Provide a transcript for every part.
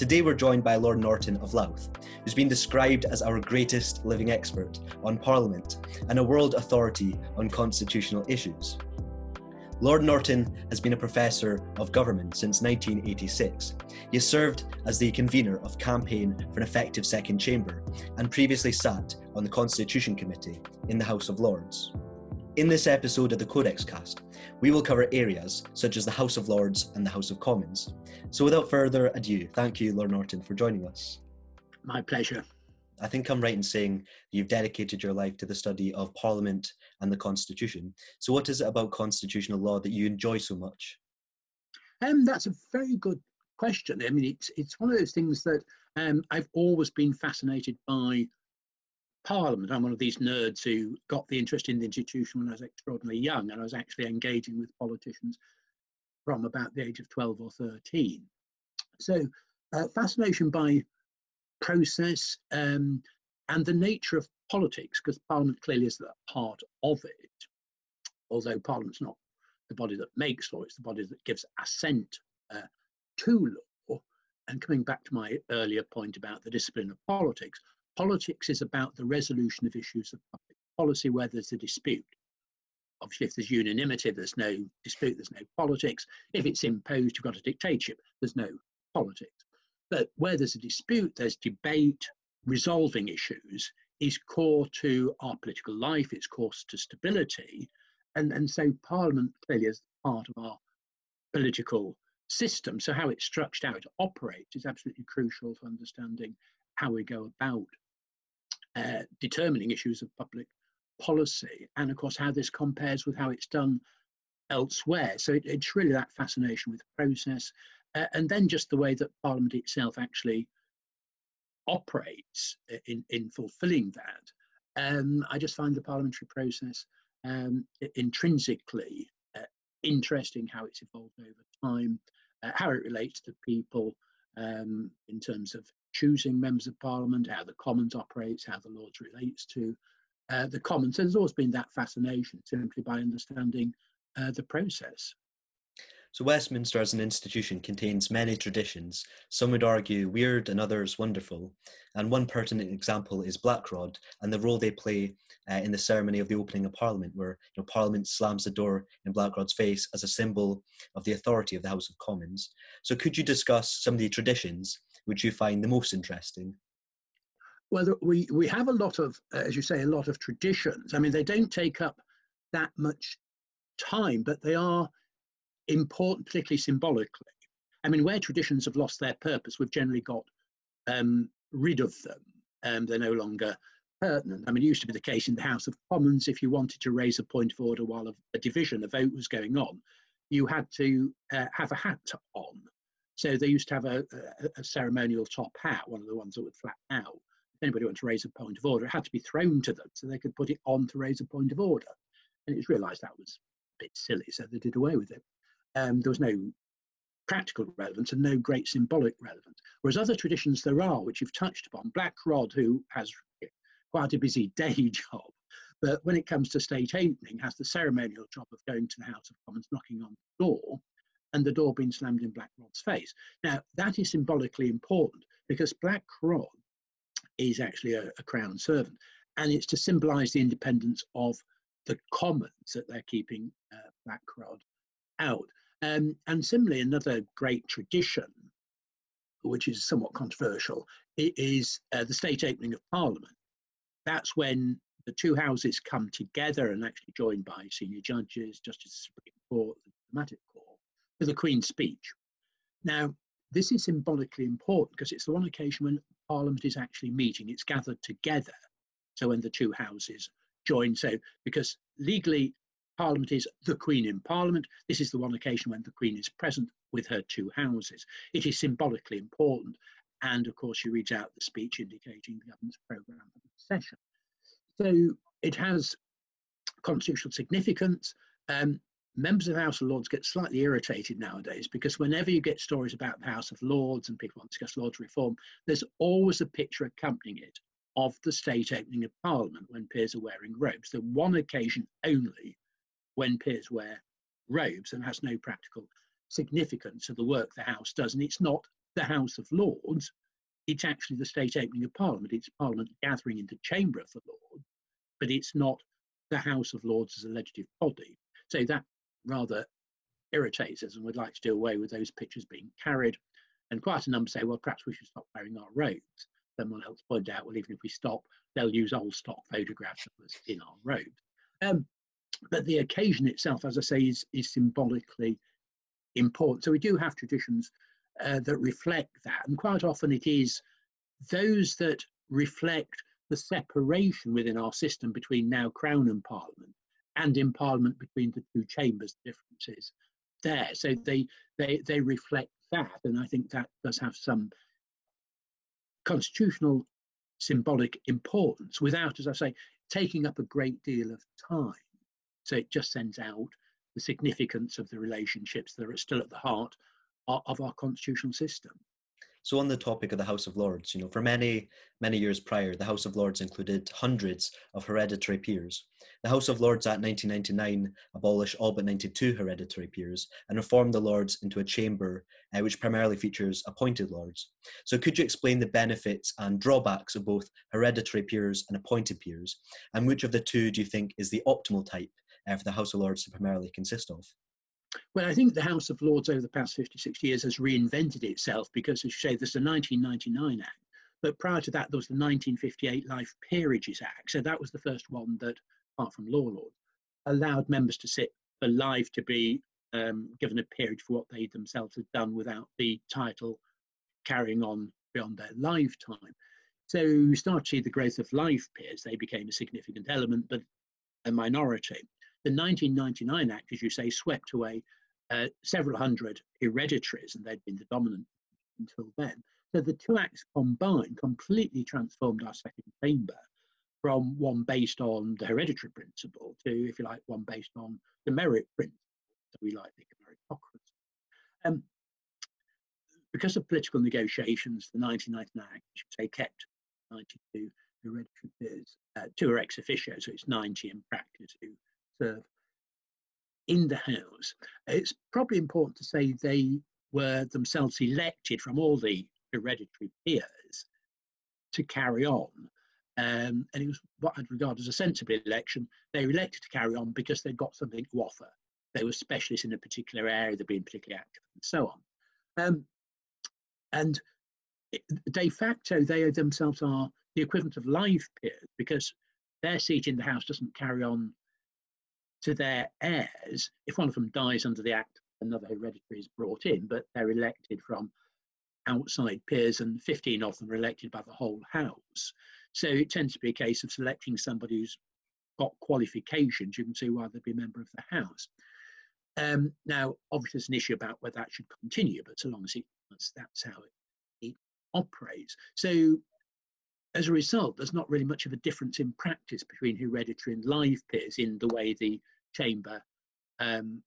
Today we're joined by Lord Norton of Louth, who's been described as our greatest living expert on Parliament and a world authority on constitutional issues. Lord Norton has been a professor of government since 1986. He has served as the convener of Campaign for an Effective Second Chamber and previously sat on the Constitution Committee in the House of Lords. In this episode of the Codex Cast, we will cover areas such as the House of Lords and the House of Commons. So without further ado, thank you, Lord Norton, for joining us. My pleasure. I think I'm right in saying you've dedicated your life to the study of Parliament and the Constitution. So, what is it about constitutional law that you enjoy so much? Um, that's a very good question. I mean, it's it's one of those things that um, I've always been fascinated by Parliament. I'm one of these nerds who got the interest in the institution when I was extraordinarily young, and I was actually engaging with politicians from about the age of 12 or 13. So, uh, fascination by process um, and the nature of politics, because Parliament clearly is a part of it, although Parliament's not the body that makes law, it's the body that gives assent uh, to law. And coming back to my earlier point about the discipline of politics, politics is about the resolution of issues of public policy where there's a dispute. Obviously, if there's unanimity, there's no dispute, there's no politics. If it's imposed, you've got a dictatorship, there's no politics. But where there's a dispute, there's debate, resolving issues is core to our political life, it's core to stability. And, and so Parliament clearly is part of our political system. So how it's structured, how it operates is absolutely crucial to understanding how we go about uh, determining issues of public policy. And of course, how this compares with how it's done elsewhere. So it, it's really that fascination with the process uh, and then just the way that Parliament itself actually operates in, in fulfilling that. Um, I just find the parliamentary process um, intrinsically uh, interesting, how it's evolved over time, uh, how it relates to people um, in terms of choosing members of parliament, how the Commons operates, how the Lords relates to uh, the Commons. There's always been that fascination simply by understanding uh, the process. So, Westminster as an institution contains many traditions. Some would argue weird and others wonderful. And one pertinent example is Black Rod and the role they play uh, in the ceremony of the opening of Parliament, where you know, Parliament slams the door in Black Rod's face as a symbol of the authority of the House of Commons. So, could you discuss some of the traditions which you find the most interesting? Well, we, we have a lot of, uh, as you say, a lot of traditions. I mean, they don't take up that much time, but they are important, particularly symbolically. I mean, where traditions have lost their purpose, we've generally got um, rid of them. Um, they're no longer pertinent. I mean, it used to be the case in the House of Commons, if you wanted to raise a point of order while a, a division, a vote was going on, you had to uh, have a hat on. So they used to have a, a, a, ceremonial top hat, one of the ones that would flap out. If anybody wanted to raise a point of order, it had to be thrown to them so they could put it on to raise a point of order. And it was realised that was a bit silly, so they did away with it um, there was no practical relevance and no great symbolic relevance. Whereas other traditions there are, which you've touched upon. Black Rod, who has quite a busy day job, but when it comes to state opening, has the ceremonial job of going to the House of Commons, knocking on the door, and the door being slammed in Black Rod's face. Now, that is symbolically important because Black Rod is actually a, a crown servant, and it's to symbolise the independence of the Commons that they're keeping uh, Black Rod out. Um, and similarly, another great tradition, which is somewhat controversial, is uh, the state opening of Parliament. That's when the two houses come together and actually joined by senior judges, Justice of the Supreme Court, the diplomatic for the Queen's speech. Now, this is symbolically important because it's the one occasion when Parliament is actually meeting, it's gathered together. So when the two houses join, so because legally Parliament is the Queen in Parliament. This is the one occasion when the Queen is present with her two houses. It is symbolically important. And of course, she reads out the speech indicating the government's programme for the session. So it has constitutional significance. Um, members of the House of Lords get slightly irritated nowadays because whenever you get stories about the House of Lords and people want to discuss Lords reform, there's always a picture accompanying it of the state opening of Parliament when peers are wearing robes. The one occasion only when peers wear robes and has no practical significance of the work the House does. And it's not the House of Lords, it's actually the state opening of Parliament. It's Parliament gathering into chamber of the Lords, but it's not the House of Lords as a legislative body. So that rather irritates us and would like to do away with those pictures being carried. And quite a number say, well, perhaps we should stop wearing our robes. Someone else pointed out, well, even if we stop, they'll use old stock photographs of us in our robes. Um, but the occasion itself, as I say, is, is symbolically important. So we do have traditions uh, that reflect that. And quite often it is those that reflect the separation within our system between now Crown and Parliament and in Parliament between the two chambers differences there. So they, they, they reflect that. And I think that does have some constitutional symbolic importance without, as I say, taking up a great deal of time. So it just sends out the significance of the relationships that are still at the heart of our constitutional system. So, on the topic of the House of Lords, you know, for many, many years prior, the House of Lords included hundreds of hereditary peers. The House of Lords Act 1999 abolished all but 92 hereditary peers and reformed the Lords into a chamber uh, which primarily features appointed Lords. So, could you explain the benefits and drawbacks of both hereditary peers and appointed peers? And which of the two do you think is the optimal type uh, for the House of Lords to primarily consist of? Well, I think the House of Lords over the past 50, 60 years has reinvented itself because, as you say, there's the 1999 Act, but prior to that, there was the 1958 Life Peerages Act. So that was the first one that, apart from law lords, allowed members to sit for life to be um, given a peerage for what they themselves had done without the title carrying on beyond their lifetime. So you start to see the growth of life peers. They became a significant element, but a minority. The 1999 Act, as you say, swept away uh, several hundred hereditaries, and they'd been the dominant until then. So the two acts combined completely transformed our second chamber from one based on the hereditary principle to, if you like, one based on the merit principle. So we like the meritocracy. Um, because of political negotiations, the 1999 Act, as you say, kept 92 hereditary peers, uh, two are ex officio, so it's 90 in practice who serve in the House. It's probably important to say they were themselves elected from all the hereditary peers to carry on. Um, and it was what I'd regard as a sensible election. They were elected to carry on because they'd got something to offer. They were specialists in a particular area, they'd been particularly active, and so on. Um, and de facto, they themselves are the equivalent of life peers because their seat in the House doesn't carry on to their heirs. If one of them dies under the Act, another hereditary is brought in, but they're elected from outside peers, and 15 of them are elected by the whole House. So it tends to be a case of selecting somebody who's got qualifications. You can see why they'd be a member of the House. Um, now, obviously, there's an issue about whether that should continue, but so long as it that's how it, it operates. So as a result, there's not really much of a difference in practice between hereditary and life peers in the way the chamber um,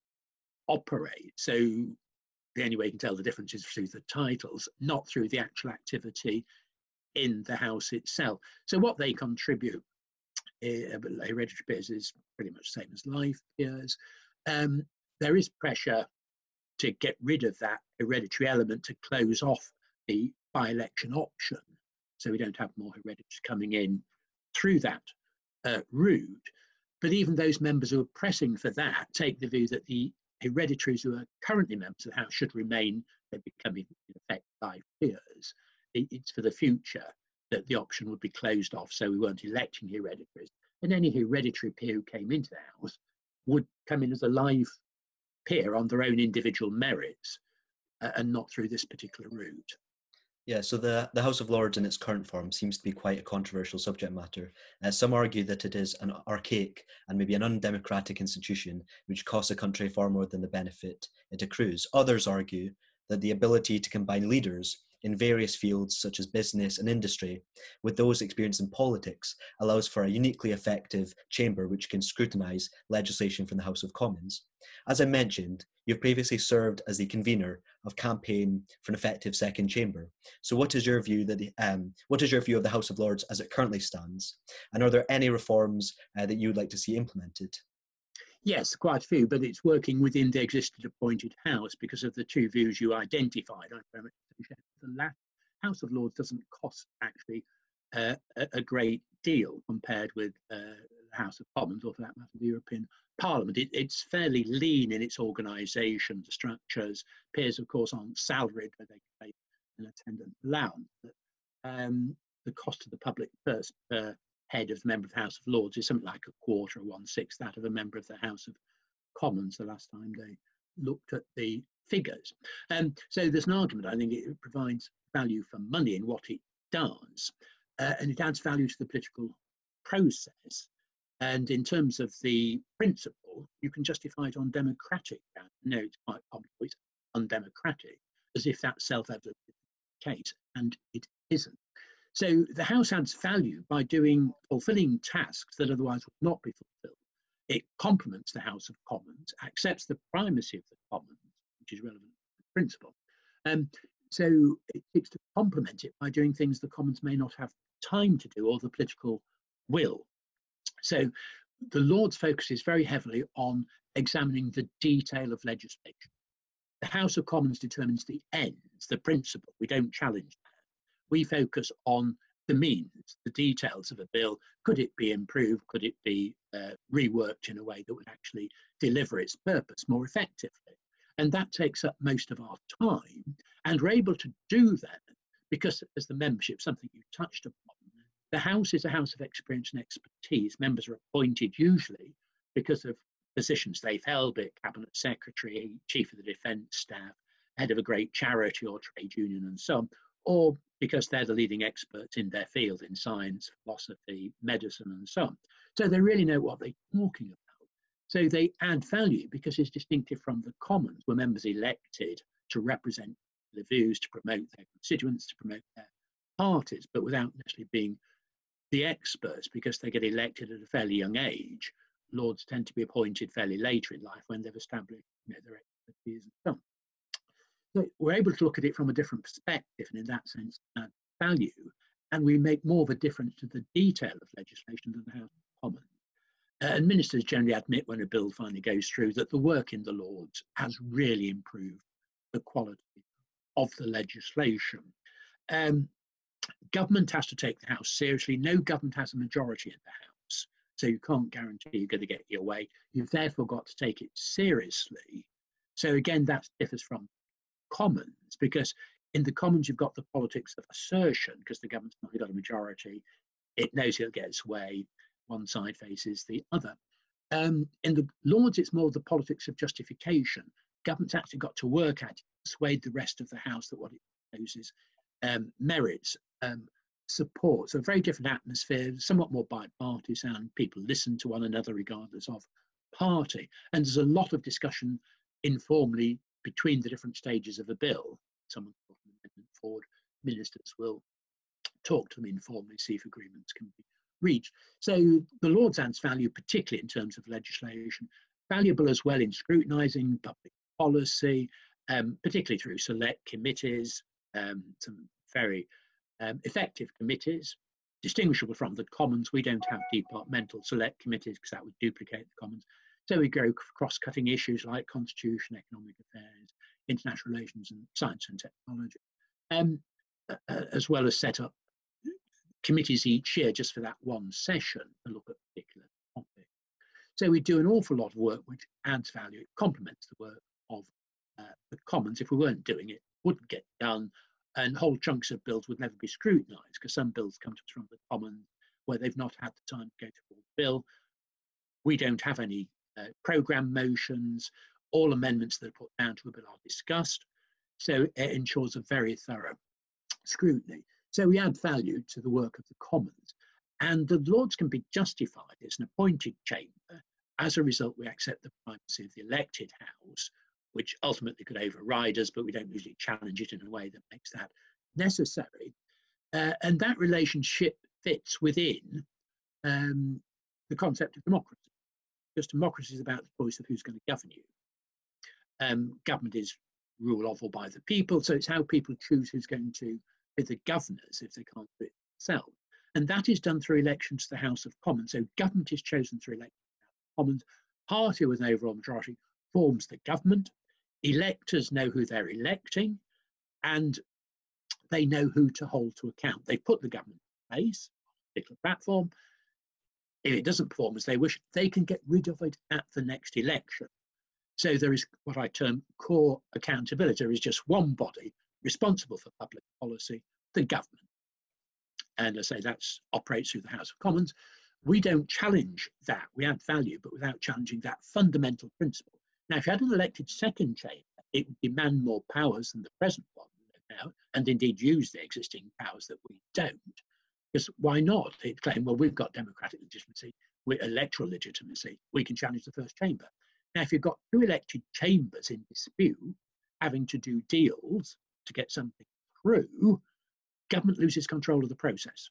operates. So the only way you can tell the difference is through the titles, not through the actual activity in the house itself. So what they contribute, uh, hereditary peers is pretty much the same as life peers. Um, there is pressure to get rid of that hereditary element to close off the by-election option so we don't have more hereditaries coming in through that uh, route. But even those members who are pressing for that take the view that the hereditaries who are currently members of the House should remain, they're becoming in effect life peers. It, it's for the future that the option would be closed off, so we weren't electing hereditaries. And any hereditary peer who came into the House would come in as a life peer on their own individual merits uh, and not through this particular route. Yeah, so the, the House of Lords in its current form seems to be quite a controversial subject matter. Uh, some argue that it is an archaic and maybe an undemocratic institution which costs a country far more than the benefit it accrues. Others argue that the ability to combine leaders in various fields such as business and industry with those experienced in politics allows for a uniquely effective chamber which can scrutinise legislation from the House of Commons. As I mentioned, you've previously served as the convener of campaign for an effective second chamber. So, what is your view that the, um, what is your view of the House of Lords as it currently stands, and are there any reforms uh, that you would like to see implemented? Yes, quite a few, but it's working within the existing appointed House because of the two views you identified. I very much the House of Lords doesn't cost actually uh, a, great deal compared with uh, the House of Commons or for that matter the European Parliament. It, it's fairly lean in its organisation, structures. Peers, of course, aren't salaried, but they can pay an attendant allowance. Um, the cost of the public purse per head of the member of the House of Lords is something like a quarter or one sixth that of a member of the House of Commons the last time they looked at the figures. Um, so there's an argument, I think it provides value for money in what it does, uh, and it adds value to the political process. And in terms of the principle, you can justify it on democratic grounds. No, it's quite common, it's undemocratic, as if that's self-evident case, and it isn't. So the House adds value by doing fulfilling tasks that otherwise would not be fulfilled. It complements the House of Commons, accepts the primacy of the Commons, which is relevant principle. Um, so it seeks to complement it by doing things the Commons may not have time to do or the political will. So the Lords focuses very heavily on examining the detail of legislation. The House of Commons determines the ends, the principle. We don't challenge that. We focus on the means, the details of a bill. Could it be improved? Could it be uh, reworked in a way that would actually deliver its purpose more effectively? And that takes up most of our time. And we're able to do that because, as the membership, something you touched upon, the House is a house of experience and expertise. Members are appointed usually because of positions they've held, be it cabinet secretary, chief of the defence staff, head of a great charity or trade union, and so on, or because they're the leading experts in their field in science, philosophy, medicine, and so on. So they really know what they're talking about. So they add value because it's distinctive from the Commons, where members elected to represent the views, to promote their constituents, to promote their parties, but without necessarily being the experts because they get elected at a fairly young age. Lords tend to be appointed fairly later in life when they've established you know, their expertise and so on. So we're able to look at it from a different perspective and in that sense add value. And we make more of a difference to the detail of legislation than the House of Commons. Uh, and ministers generally admit when a bill finally goes through that the work in the Lords has really improved the quality of the legislation. Um, government has to take the House seriously. No government has a majority in the House, so you can't guarantee you're going to get your way. You've therefore got to take it seriously. So again, that differs from Commons because in the Commons you've got the politics of assertion because the government's not got a majority. It knows it'll get its way. One side faces the other. Um, in the Lords, it's more the politics of justification. Government's actually got to work at persuade the rest of the House that what it proposes um, merits um, support. So a very different atmosphere, somewhat more bipartisan. People listen to one another regardless of party. And there's a lot of discussion informally between the different stages of a bill. Someone brought an amendment forward, ministers will talk to them informally, see if agreements can be reached. So the Lords adds value, particularly in terms of legislation, valuable as well in scrutinising public policy, um, particularly through select committees, um, some very um, effective committees, distinguishable from the Commons. We don't have departmental select committees because that would duplicate the Commons. So we go cross-cutting issues like constitution, economic affairs, international relations, and science and technology, um, uh, as well as set up committees each year just for that one session to look at particular topics. So we do an awful lot of work which adds value. It complements the work of uh, the Commons. If we weren't doing it, wouldn't get done and whole chunks of bills would never be scrutinised because some bills come to us from the Commons where they've not had the time to go through the bill. We don't have any uh, programme motions. All amendments that are put down to a bill are discussed. So it ensures a very thorough scrutiny. So we add value to the work of the Commons. And the Lords can be justified as an appointed chamber. As a result, we accept the primacy of the elected House, which ultimately could override us, but we don't usually challenge it in a way that makes that necessary. Uh, and that relationship fits within um, the concept of democracy, because democracy is about the choice of who's going to govern you. Um, government is rule of or by the people, so it's how people choose who's going to be the governors if they can't do it themselves. And that is done through elections to the House of Commons. So government is chosen through elections to the House of Commons. Party with an overall majority forms the government electors know who they're electing, and they know who to hold to account. They put the government in place, a particular platform. If it doesn't perform as they wish, they can get rid of it at the next election. So there is what I term core accountability. There is just one body responsible for public policy, the government. And I say that operates through the House of Commons. We don't challenge that. We add value, but without challenging that fundamental principle. Now, if you had an elected second chamber, it would demand more powers than the present one now, and indeed use the existing powers that we don't. Because why not? It claim, well, we've got democratic legitimacy, we're electoral legitimacy, we can challenge the first chamber. Now, if you've got two elected chambers in dispute, having to do deals to get something through, government loses control of the process.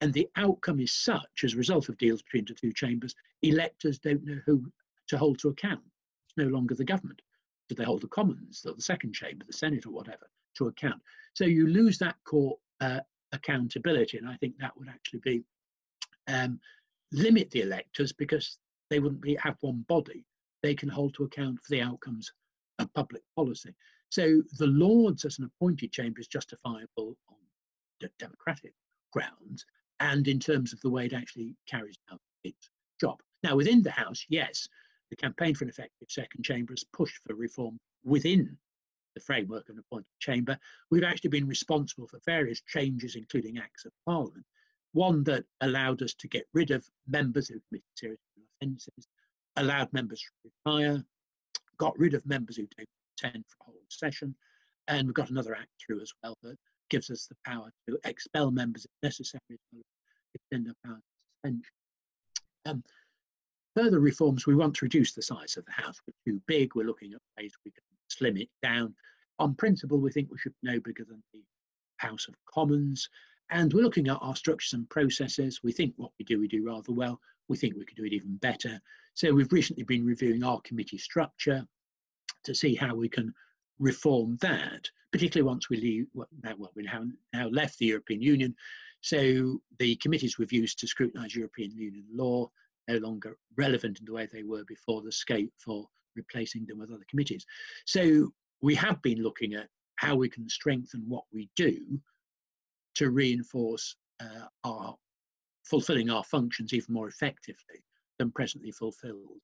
And the outcome is such, as a result of deals between the two chambers, electors don't know who to hold to account. No longer the government. Do they hold the Commons, or the second chamber, the Senate, or whatever, to account? So you lose that core uh, accountability, and I think that would actually be um, limit the electors because they wouldn't be have one body. They can hold to account for the outcomes of public policy. So the Lords as an appointed chamber is justifiable on democratic grounds and in terms of the way it actually carries out its job. Now, within the House, yes, the campaign for an effective second chamber has pushed for reform within the framework of an appointed chamber. We've actually been responsible for various changes, including Acts of Parliament. One that allowed us to get rid of members who committed serious offences, allowed members to retire, got rid of members who don't attend for a whole session, and we've got another act through as well that gives us the power to expel members if necessary, extend our power to suspension. Um, further reforms, we want to reduce the size of the House. We're too big. We're looking at ways we can slim it down. On principle, we think we should be no bigger than the House of Commons. And we're looking at our structures and processes. We think what we do, we do rather well. We think we could do it even better. So we've recently been reviewing our committee structure to see how we can reform that, particularly once we leave, well, we have now left the European Union. So the committees we've used to scrutinise European Union law no longer relevant in the way they were before the scope for replacing them with other committees. So we have been looking at how we can strengthen what we do to reinforce uh, our fulfilling our functions even more effectively than presently fulfilled.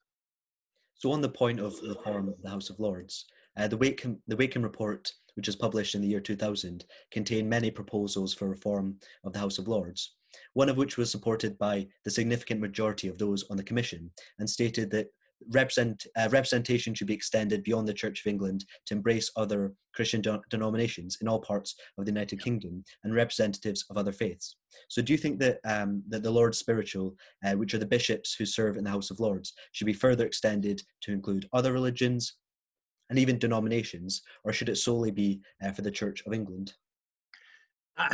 So, on the point of reform of the House of Lords, uh, the, Wakeham, the Wakeham report, which was published in the year 2000, contained many proposals for reform of the House of Lords, one of which was supported by the significant majority of those on the Commission and stated that represent, uh, representation should be extended beyond the Church of England to embrace other Christian de- denominations in all parts of the United Kingdom and representatives of other faiths. So, do you think that um, that the Lords Spiritual, uh, which are the bishops who serve in the House of Lords, should be further extended to include other religions and even denominations, or should it solely be uh, for the Church of England?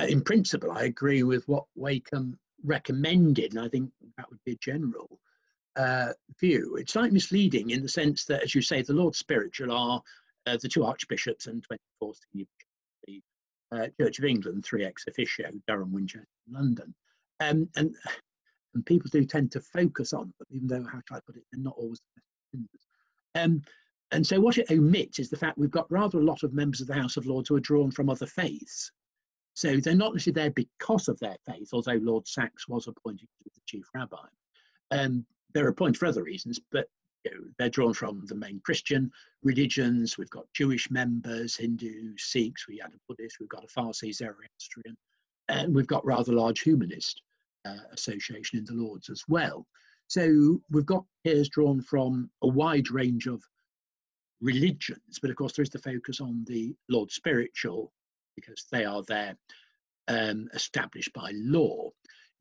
In principle, I agree with what Wakeham recommended, and I think that would be a general uh, view. It's slightly misleading in the sense that, as you say, the Lord Spiritual are uh, the two archbishops and 24th the uh, Church of England, three ex officio, Durham, Winchester, London. Um, and, and people do tend to focus on them, even though, how shall I put it, they're not always the best um, and so what it omits is the fact we've got rather a lot of members of the House of Lords who are drawn from other faiths. So they're not necessarily there because of their faith, although Lord Sacks was appointed as the chief rabbi. Um, they're appointed for other reasons, but you know, they're drawn from the main Christian religions. We've got Jewish members, Hindu, Sikhs, we had a Buddhist, we've got a Parsi, Zoroastrian, and we've got rather large humanist uh, association in the Lords as well. So we've got peers drawn from a wide range of religions, but of course there is the focus on the Lord spiritual because they are there um, established by law.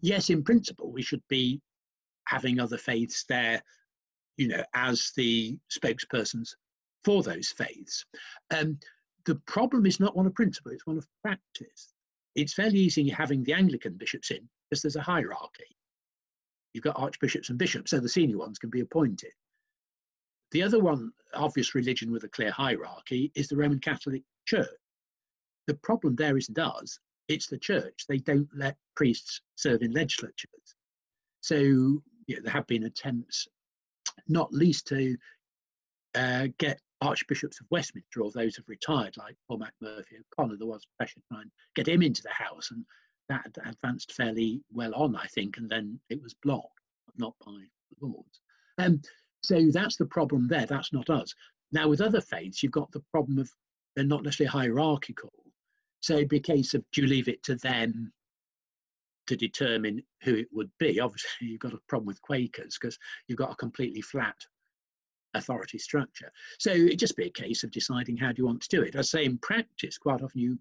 Yes, in principle, we should be having other faiths there, you know, as the spokespersons for those faiths. Um, the problem is not one of principle, it's one of practice. It's fairly easy having the Anglican bishops in because there's a hierarchy. You've got archbishops and bishops, so the senior ones can be appointed. The other one, obvious religion with a clear hierarchy, is the Roman Catholic Church. The problem there isn't us, it's the church. They don't let priests serve in legislatures. So you know, there have been attempts, not least to uh, get archbishops of Westminster or those who have retired, like Cormac Murphy-O'Connor, there was pressure to try and get him into the House, and that advanced fairly well on, I think, and then it was blocked, not by the Lords. Um, so that's the problem there. That's not us. Now, with other faiths, you've got the problem of they're not necessarily hierarchical. So it'd be a case of do you leave it to them to determine who it would be? Obviously, you've got a problem with Quakers because you've got a completely flat authority structure. So it'd just be a case of deciding how do you want to do it. I say in practice, quite often you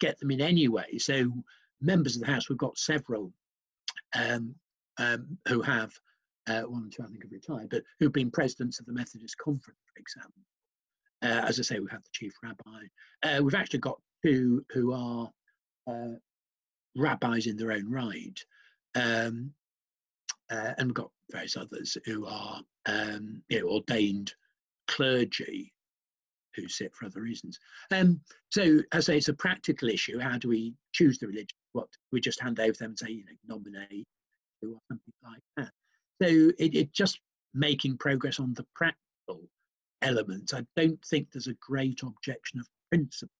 get them in anyway. So members of the House, we've got several um, um, who have, uh, one or two I think have retired, but who've been presidents of the Methodist Conference, for example. Uh, as I say, we've had the chief rabbi. Uh, we've actually got two who are uh, rabbis in their own right. Um, uh, and we've got various others who are um, you know, ordained clergy who sit for other reasons. Um, so, as I say, it's a practical issue. How do we choose the religion? What we just hand over them and say, you know, nominate or something like that. So, it, it just making progress on the practical elements. I don't think there's a great objection of principle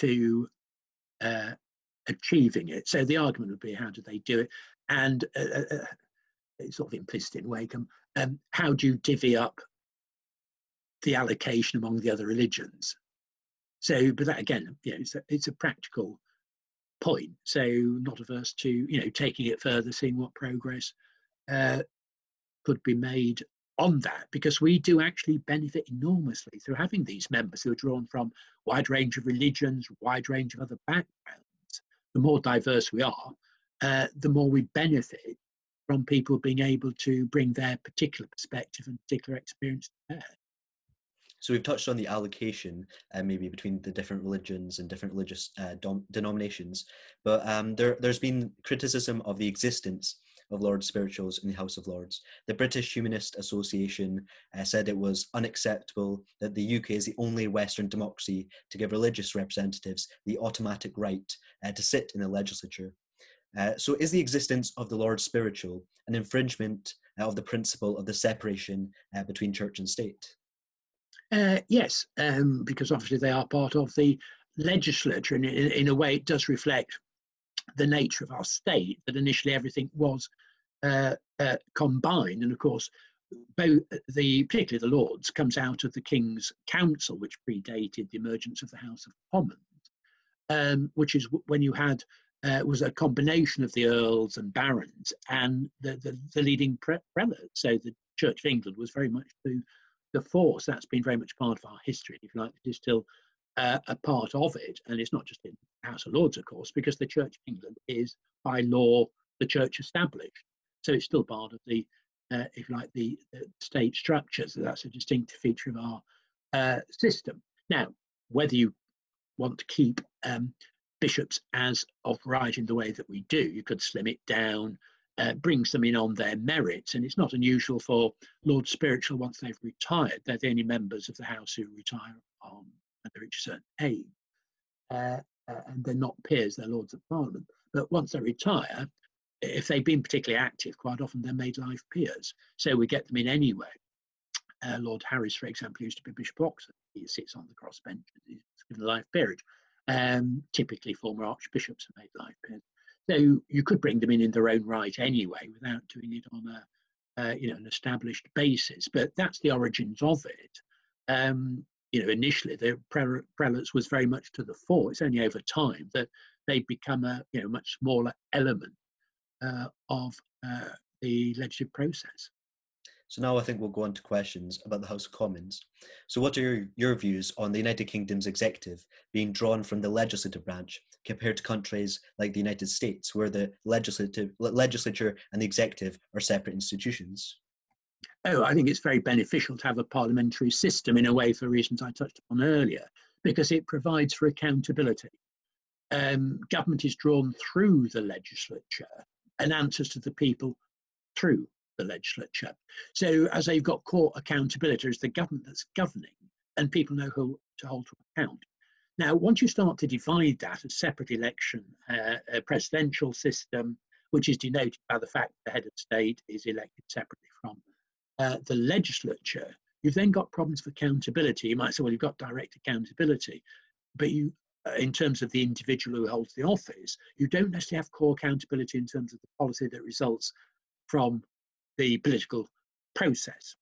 to uh, achieving it. So the argument would be, how do they do it? And uh, uh, uh it's sort of implicit in Wakeham. Um, how do you divvy up the allocation among the other religions? So, but that again, you know, it's a, it's a practical point. So, not averse to you know taking it further, seeing what progress uh, could be made on that, because we do actually benefit enormously through having these members who are drawn from wide range of religions, wide range of other backgrounds. The more diverse we are, uh, the more we benefit from people being able to bring their particular perspective and particular experience to bear. So we've touched on the allocation, uh, maybe between the different religions and different religious uh, dom- denominations, but um, there, there's been criticism of the existence of Lord Spirituals in the House of Lords. The British Humanist Association uh, said it was unacceptable that the UK is the only Western democracy to give religious representatives the automatic right uh, to sit in the legislature. Uh, so, is the existence of the Lord spiritual an infringement uh, of the principle of the separation uh, between church and state? Uh, yes, um, because obviously they are part of the legislature, and in, in, a way, it does reflect the nature of our state. That initially everything was uh, combined, and of course, both the particularly the Lords comes out of the King's Council, which predated the emergence of the House of Commons, um, which is when you had uh, was a combination of the earls and barons and the, the, the leading pre- prelates. So the Church of England was very much the, the force. That's been very much part of our history, if you like. It is still uh, a part of it. And it's not just in House of Lords, of course, because the Church of England is by law the church established. So it's still part of the, uh, if you like, the, the, state structure. So that's a distinctive feature of our uh, system. Now, whether you want to keep um, bishops as of right in the way that we do. You could slim it down, uh, bring some in on their merits, and it's not unusual for Lord Spiritual once they've retired. They're the only members of the House who retire on they reach a certain age, uh, uh, and they're not peers; they're Lords of Parliament. But once they retire, if they've been particularly active, quite often they're made life peers. So we get them in anyway. Uh, Lord Harries, for example, used to be Bishop Oxford. He sits on the crossbench. He's given life peerage. Um, typically, former archbishops are made life peers. So you could bring them in in their own right anyway, without doing it on a uh, you know an established basis. But that's the origins of it. Um, you know, initially the pre- prelates was very much to the fore. It's only over time that they become a you know much smaller element uh, of uh, the legislative process. So now I think we'll go on to questions about the House of Commons. So what are your, your views on the United Kingdom's executive being drawn from the legislative branch compared to countries like the United States where the legislative legislature and the executive are separate institutions? Oh, I think it's very beneficial to have a parliamentary system in a way for reasons I touched upon earlier, because it provides for accountability. Um, government is drawn through the legislature and answers to the people through the legislature. So as they've got court accountability, it's the government that's governing, and people know who to hold to account. Now, once you start to divide that as separate election, uh, a presidential system, which is denoted by the fact the head of state is elected separately from uh, the legislature, You've then got problems of accountability. You might say, well, you've got direct accountability, but you, uh, in terms of the individual who holds the office, you don't necessarily have core accountability in terms of the policy that results from the political process.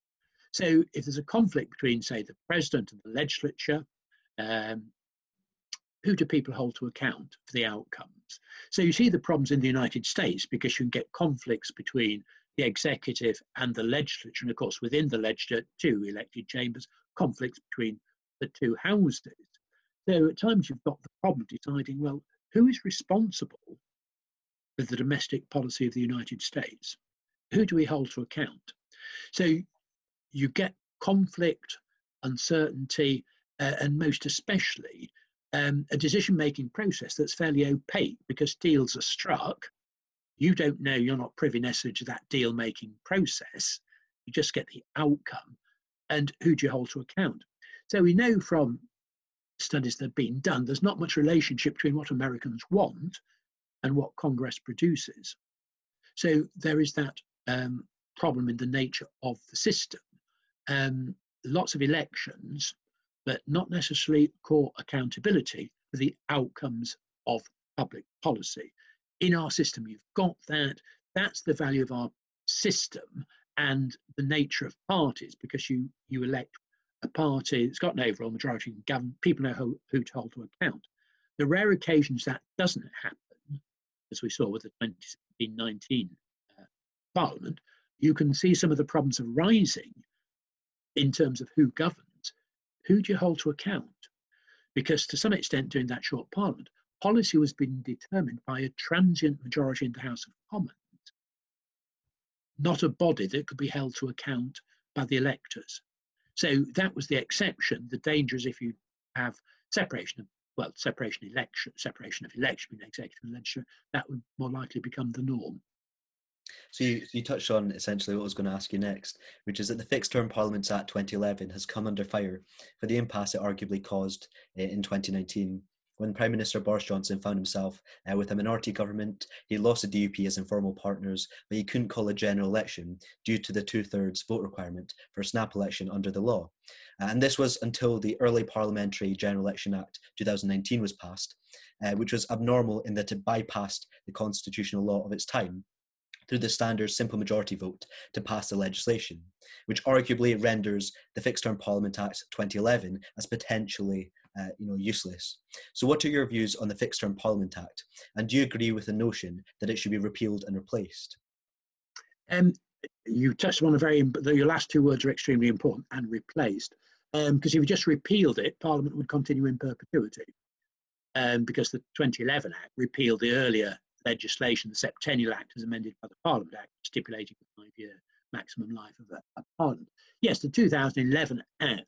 So if there's a conflict between, say, the president and the legislature, um, who do people hold to account for the outcomes? So you see the problems in the United States because you can get conflicts between the executive and the legislature, and of course within the legislature, two elected chambers, conflicts between the two houses. So at times you've got the problem deciding, well, who is responsible for the domestic policy of the United States? Who do we hold to account? So you get conflict, uncertainty, uh, and most especially um, a decision making process that's fairly opaque because deals are struck. You don't know, you're not privy necessarily to that deal making process. You just get the outcome. And who do you hold to account? So we know from studies that have been done, there's not much relationship between what Americans want and what Congress produces. So there is that um, problem in the nature of the system um, lots of elections, but not necessarily core accountability for the outcomes of public policy. In our system, you've got that. That's the value of our system and the nature of parties because you, you elect a party that's got an overall majority and govern, people know who, who to hold to account. The rare occasions that doesn't happen, as we saw with the 2019 uh, Parliament, you can see some of the problems arising in terms of who governs, who do you hold to account? Because to some extent, during that short parliament, policy was being determined by a transient majority in the House of Commons, not a body that could be held to account by the electors. So that was the exception. The danger is if you have separation of well, separation election, separation of election between executive and legislature, that would more likely become the norm. So you, you touched on essentially what I was going to ask you next, which is that the Fixed Term Parliaments Act 2011 has come under fire for the impasse it arguably caused eh, in 2019 when Prime Minister Boris Johnson found himself uh, with a minority government, he lost the DUP as informal partners, but he couldn't call a general election due to the two thirds vote requirement for a snap election under the law. Uh, and this was until the early Parliamentary General Election Act 2019 was passed, uh, which was abnormal in that it bypassed the constitutional law of its time through the standard simple majority vote to pass the legislation, which arguably renders the Fixed Term Parliament Act 2011 as potentially uh, you know, useless. So, what are your views on the Fixed Term Parliament Act, and do you agree with the notion that it should be repealed and replaced? Um, you touched on a very your last two words are extremely important and replaced because um, if you just repealed it, Parliament would continue in perpetuity. Um, because the 2011 Act repealed the earlier legislation, the Septennial Act, as amended by the Parliament Act, stipulating a five-year maximum life of a, a parliament. Yes, the 2011 Act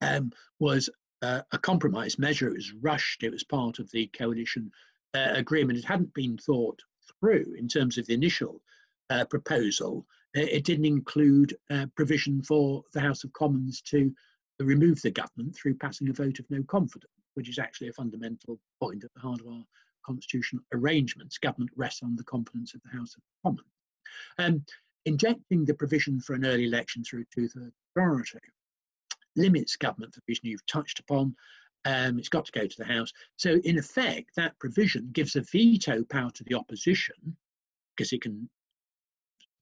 um, was uh, a compromise measure. It was rushed. It was part of the coalition uh, agreement. It hadn't been thought through in terms of the initial uh, proposal. It didn't include uh, provision for the House of Commons to remove the government through passing a vote of no confidence, which is actually a fundamental point at the heart of our constitutional arrangements, government rests on the confidence of the House of Commons. Um, injecting the provision for an early election through a two-thirds majority limits government provision you've touched upon. Um, it's got to go to the House. So, in effect, that provision gives a veto power to the opposition because it can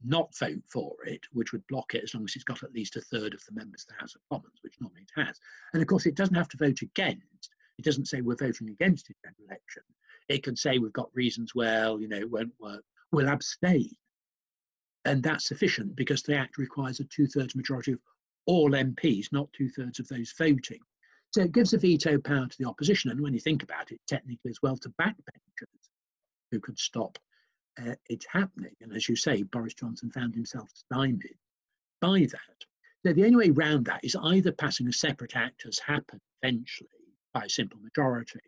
not vote for it, which would block it as long as it's got at least a third of the members of the House of Commons, which normally it has. And of course, it doesn't have to vote against. It doesn't say we're voting against the general election. It can say we've got reasons, well, you know, it won't work. We'll abstain. And that's sufficient because the Act requires a two thirds majority of all MPs, not two thirds of those voting. So it gives a veto power to the opposition. And when you think about it, technically as well to backbenchers who could stop uh, it happening. And as you say, Boris Johnson found himself stymied by that. Now, the only way around that is either passing a separate act, as happened eventually by a simple majority,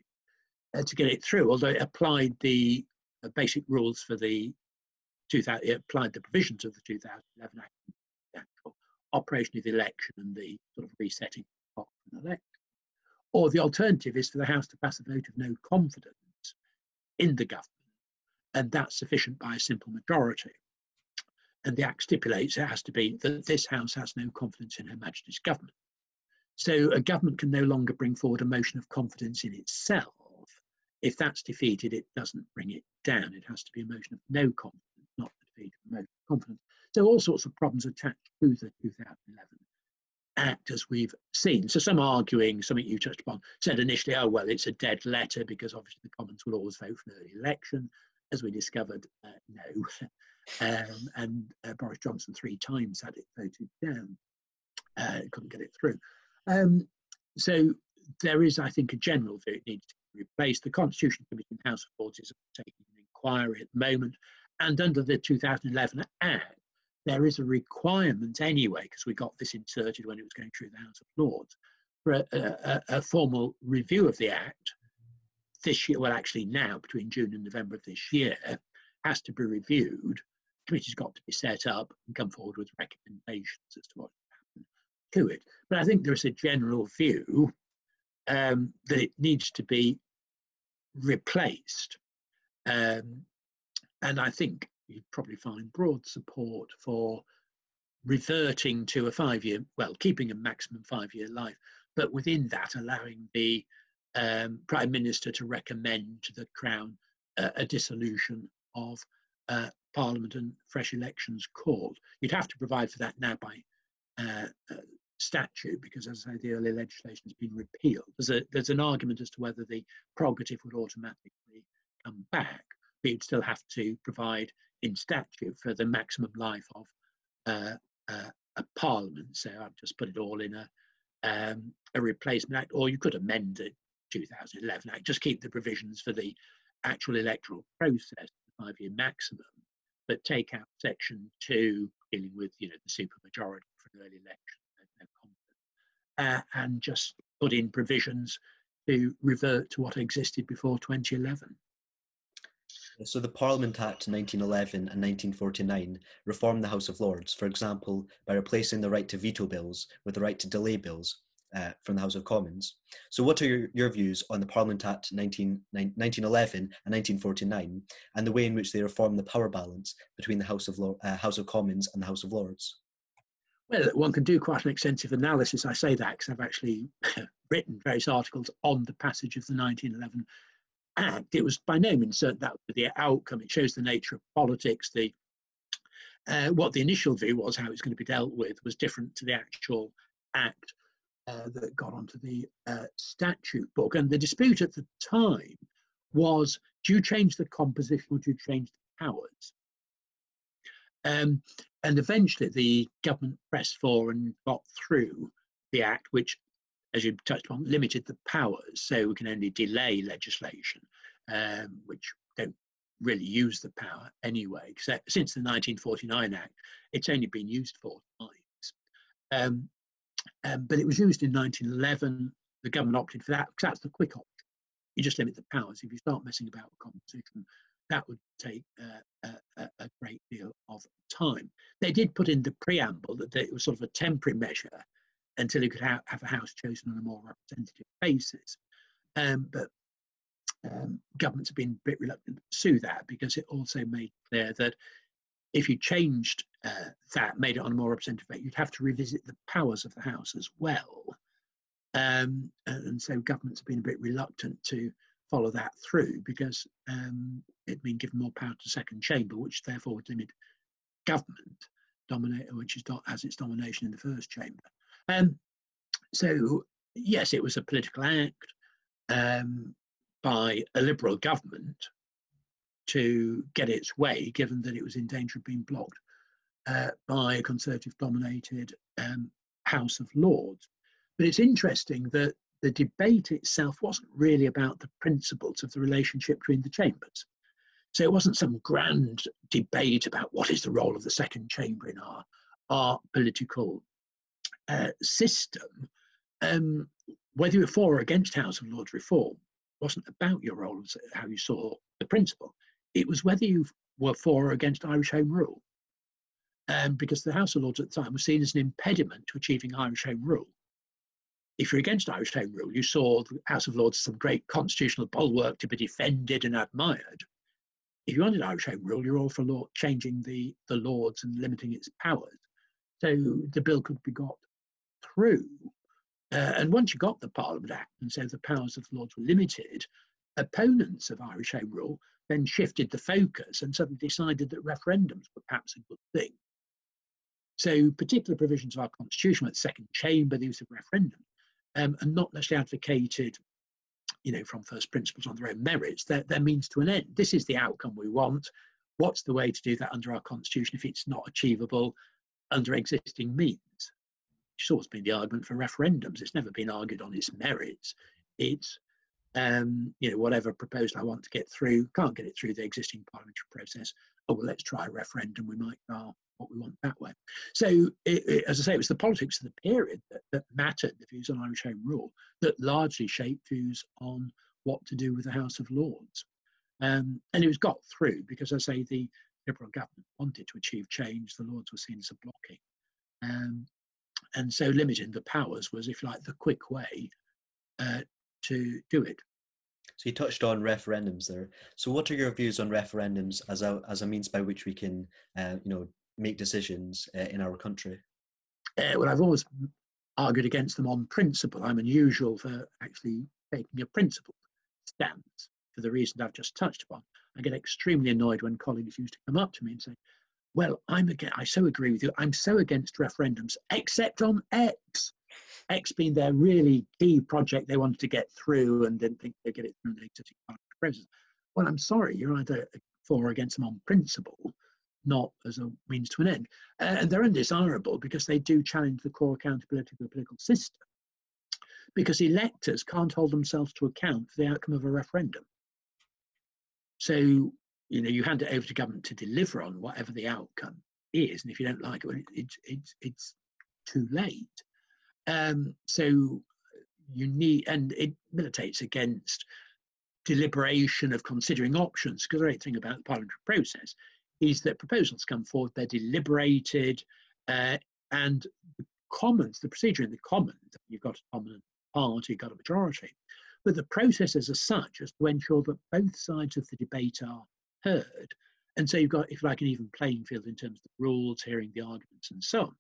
uh, to get it through, although it applied the uh, basic rules for the 2000, it applied the provisions of the 2011 Act, operation of the election and the sort of resetting of an election. Or the alternative is for the House to pass a vote of no confidence in the government, and that's sufficient by a simple majority. and the Act stipulates it has to be that this House has no confidence in Her Majesty's government. So a government can no longer bring forward a motion of confidence in itself. If that's defeated, it doesn't bring it down. It has to be a motion of no confidence, not the defeat of a motion of confidence. So all sorts of problems attached to the 2011 Act, as we've seen. So some arguing, something you touched upon, said initially, oh, well, it's a dead letter because obviously the Commons will always vote for an early election. As we discovered, uh, no. um, and uh, Boris Johnson three times had it voted down. Uh, couldn't get it through. Um, so there is, I think, a general view it needs to be replaced. The Constitution Committee in House of Lords is taking an inquiry at the moment, and under the 2011 Act, there is a requirement anyway, because we got this inserted when it was going through the House of Lords, for a, a, a, formal review of the Act this year, well, actually now, between June and November of this year, has to be reviewed. Committee's got to be set up and come forward with recommendations as to what happened to it. But I think there's a general view um, that it needs to be replaced. Um, and I think you'd probably find broad support for reverting to a five year, well, keeping a maximum five year life, but within that, allowing the um, Prime Minister to recommend to the Crown uh, a dissolution of uh, Parliament and fresh elections called. You'd have to provide for that now by uh, uh statute because, as I say, the early legislation has been repealed. There's, a, there's an argument as to whether the prerogative would automatically come back, but you'd still have to provide in statute for the maximum life of uh, uh, a parliament. So I've just put it all in a um, a replacement act, or you could amend the 2011 act, just keep the provisions for the actual electoral process, the five-year maximum, but take out section two dealing with you know the supermajority for an early election, uh, and just put in provisions to revert to what existed before 2011. So the Parliament Act 1911 and 1949 reformed the House of Lords, for example, by replacing the right to veto bills with the right to delay bills uh, from the House of Commons. So what are your, your views on the Parliament Act 19, 1911 and 1949 and the way in which they reform the power balance between the House of, uh, House of Commons and the House of Lords? Well, one can do quite an extensive analysis. I say that because I've actually written various articles on the passage of the 1911 act, it was by no means certain that was the outcome. It shows the nature of politics. The uh, what the initial view was, how it's going to be dealt with, was different to the actual act uh, that got onto the uh, statute book. And the dispute at the time was: do you change the composition or do you change the powers? Um, and eventually, the government pressed for and got through the act, which as you touched on, limited the powers. So we can only delay legislation, um, which don't really use the power anyway. Except since the 1949 Act, it's only been used four times. Um, um, but it was used in 1911. The government opted for that because that's the quick option. You just limit the powers. If you start messing about with composition, that would take uh, a, a, great deal of time. They did put in the preamble that it was sort of a temporary measure until you could ha- have a house chosen on a more representative basis. Um, but um, governments have been a bit reluctant to pursue that because it also made clear that if you changed uh, that, made it on a more representative basis, you'd have to revisit the powers of the House as well. Um, and so governments have been a bit reluctant to follow that through because um, it'd been given more power to the second chamber, which therefore would limit government dominate, which is as its domination in the first chamber. Um, so, yes, it was a political act um, by a Liberal government to get its way, given that it was in danger of being blocked uh, by a Conservative dominated um, House of Lords. But it's interesting that the debate itself wasn't really about the principles of the relationship between the chambers. So it wasn't some grand debate about what is the role of the second chamber in our, our political uh, system, um, whether you're for or against House of Lords reform wasn't about your role as how you saw the principle. It was whether you were for or against Irish Home Rule. Um, because the House of Lords at the time was seen as an impediment to achieving Irish Home Rule. If you're against Irish Home Rule, you saw the House of Lords as some great constitutional bulwark to be defended and admired. if you wanted Irish Home Rule, you're all for law, changing the, the Lords and limiting its powers. So the bill could be got through. Uh, and once you got the Parliament Act, and so the powers of the Lords were limited, opponents of Irish Home Rule then shifted the focus and suddenly decided that referendums were perhaps a good thing. So particular provisions of our constitution, like the second chamber, the use of referendum, um, are not necessarily advocated you know, from first principles on their own merits, they're, they're means to an end. This is the outcome we want. What's the way to do that under our constitution if it's not achievable under existing means? It's always been the argument for referendums. It's never been argued on its merits. It's um, you know, whatever proposal I want to get through, can't get it through the existing parliamentary process. Oh well, let's try a referendum. We might uh, what we want that way. So, it, it, as I say, it was the politics of the period that, that mattered, the views on Irish Home Rule, that largely shaped views on what to do with the House of Lords. Um, and it was got through because, as I say, the Liberal government wanted to achieve change. The Lords were seen as a blocking. Um, and so limiting the powers was, if you like, the quick way uh, to do it. So you touched on referendums there. So what are your views on referendums as a as a means by which we can, uh, you know, make decisions uh, in our country? Uh, well, I've always argued against them on principle. I'm unusual for actually taking a principled stance for the reason I've just touched upon. I get extremely annoyed when colleagues used to come up to me and say, well, I'm again, I so agree with you. I'm so against referendums, except on X. X being their really key project they wanted to get through and didn't think they'd get it through the existing process. Well, I'm sorry, you're either for or against them on principle, not as a means to an end. Uh, and they're undesirable because they do challenge the core accountability of the political system. Because electors can't hold themselves to account for the outcome of a referendum. So, you know, you hand it over to government to deliver on whatever the outcome is. And if you don't like it, it's, it's, it's too late. Um, so you need, and it militates against deliberation of considering options, because the great thing about the parliamentary process is that proposals come forward, they're deliberated, uh, and the Commons, the procedure in the Commons, you've got a dominant party, you've got a majority, but the processes as such is to ensure that both sides of the debate are heard. And so you've got, if like, an even playing field in terms of the rules, hearing the arguments, and so on.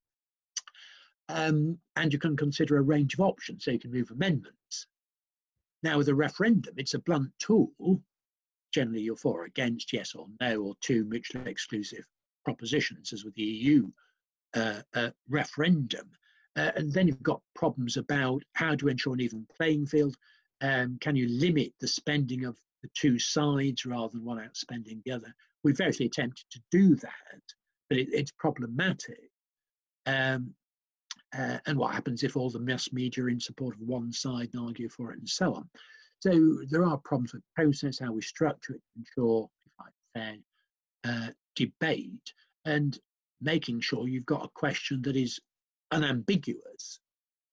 Um, and you can consider a range of options, so you can move amendments. Now, with a referendum, it's a blunt tool generally you're for or against, yes or no, or two mutually exclusive propositions, as with the EU uh, uh, referendum. Uh, and then you've got problems about how to ensure an even playing field. Um, can you limit the spending of the two sides rather than one outspending the other? We've variously attempted to do that, but it, it's problematic. Um, uh, and what happens if all the mass media are in support of one side and argue for it and so on? So there are problems with process, how we structure it to ensure fair uh, debate and making sure you've got a question that is unambiguous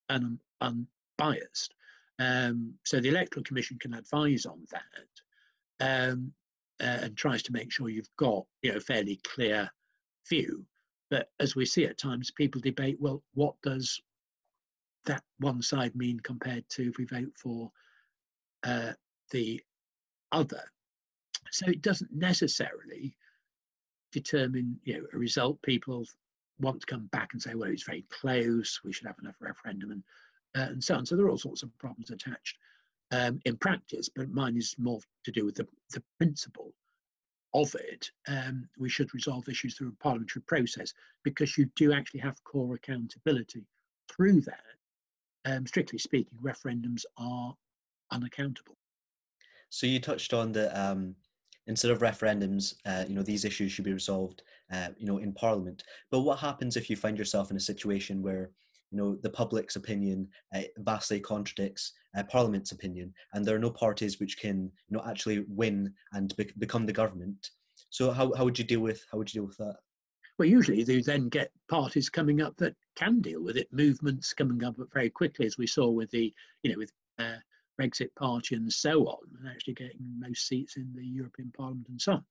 and unbiased. Um, so the Electoral Commission can advise on that um, uh, and tries to make sure you've got you know a fairly clear view. But as we see at times, people debate, well, what does that one side mean compared to if we vote for uh, the other. So it doesn't necessarily determine you know a result. People want to come back and say, well, it's very close. We should have another referendum and and so on. So there are all sorts of problems attached um, in practice, but mine is more to do with the, the principle of it. Um, we should resolve issues through a parliamentary process because you do actually have core accountability through that. Um, strictly speaking, referendums are unaccountable. So you touched on that um, instead of referendums, uh, you know, these issues should be resolved, uh, you know, in Parliament. But what happens if you find yourself in a situation where, you know, the public's opinion uh, vastly contradicts uh, Parliament's opinion, and there are no parties which can, you know, actually win and be- become the government? So how, how would you deal with how would you deal with that? Well, usually you then get parties coming up that can deal with it, movements coming up very quickly, as we saw with the, you know, with uh, Brexit Party and so on, and actually getting most seats in the European Parliament and so on.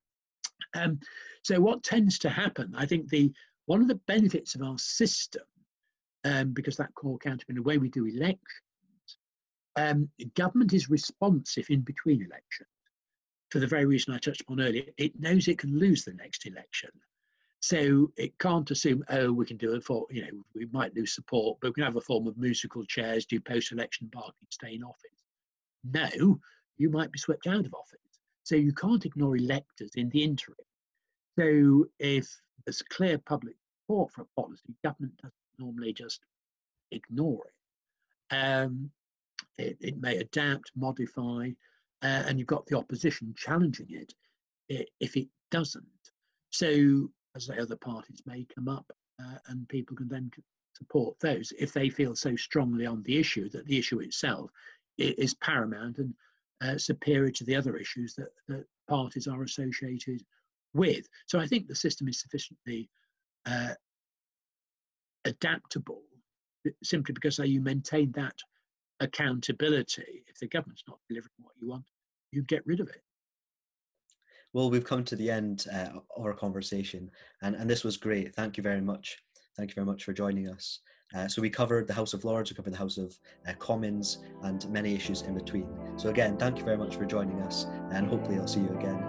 Um, so what tends to happen, I think the one of the benefits of our system, um, because that core in the way we do elections, um, government is responsive in between elections. for the very reason I touched upon earlier, it knows it can lose the next election. So it can't assume, oh, we can do it for, you know, we might lose support, but we can have a form of musical chairs, do post election bargaining, stay in office. No, you might be swept out of office. So you can't ignore electors in the interim. So if there's clear public support for a policy, government doesn't normally just ignore it. Um, it, it, may adapt, modify, uh, and you've got the opposition challenging it if it doesn't. So, as the other parties may come up, uh, and people can then support those if they feel so strongly on the issue that the issue itself is paramount and uh, superior to the other issues that, that parties are associated with. So I think the system is sufficiently uh, adaptable simply because you maintain that accountability. If the government's not delivering what you want, you get rid of it. Well, we've come to the end uh, of our conversation, and, and this was great. Thank you very much. Thank you very much for joining us. Uh, so we covered the House of Lords, we covered the House of uh, Commons, and many issues in between. So again, thank you very much for joining us, and hopefully I'll see you again.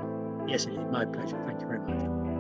Yes, indeed. My pleasure. Thank you very much.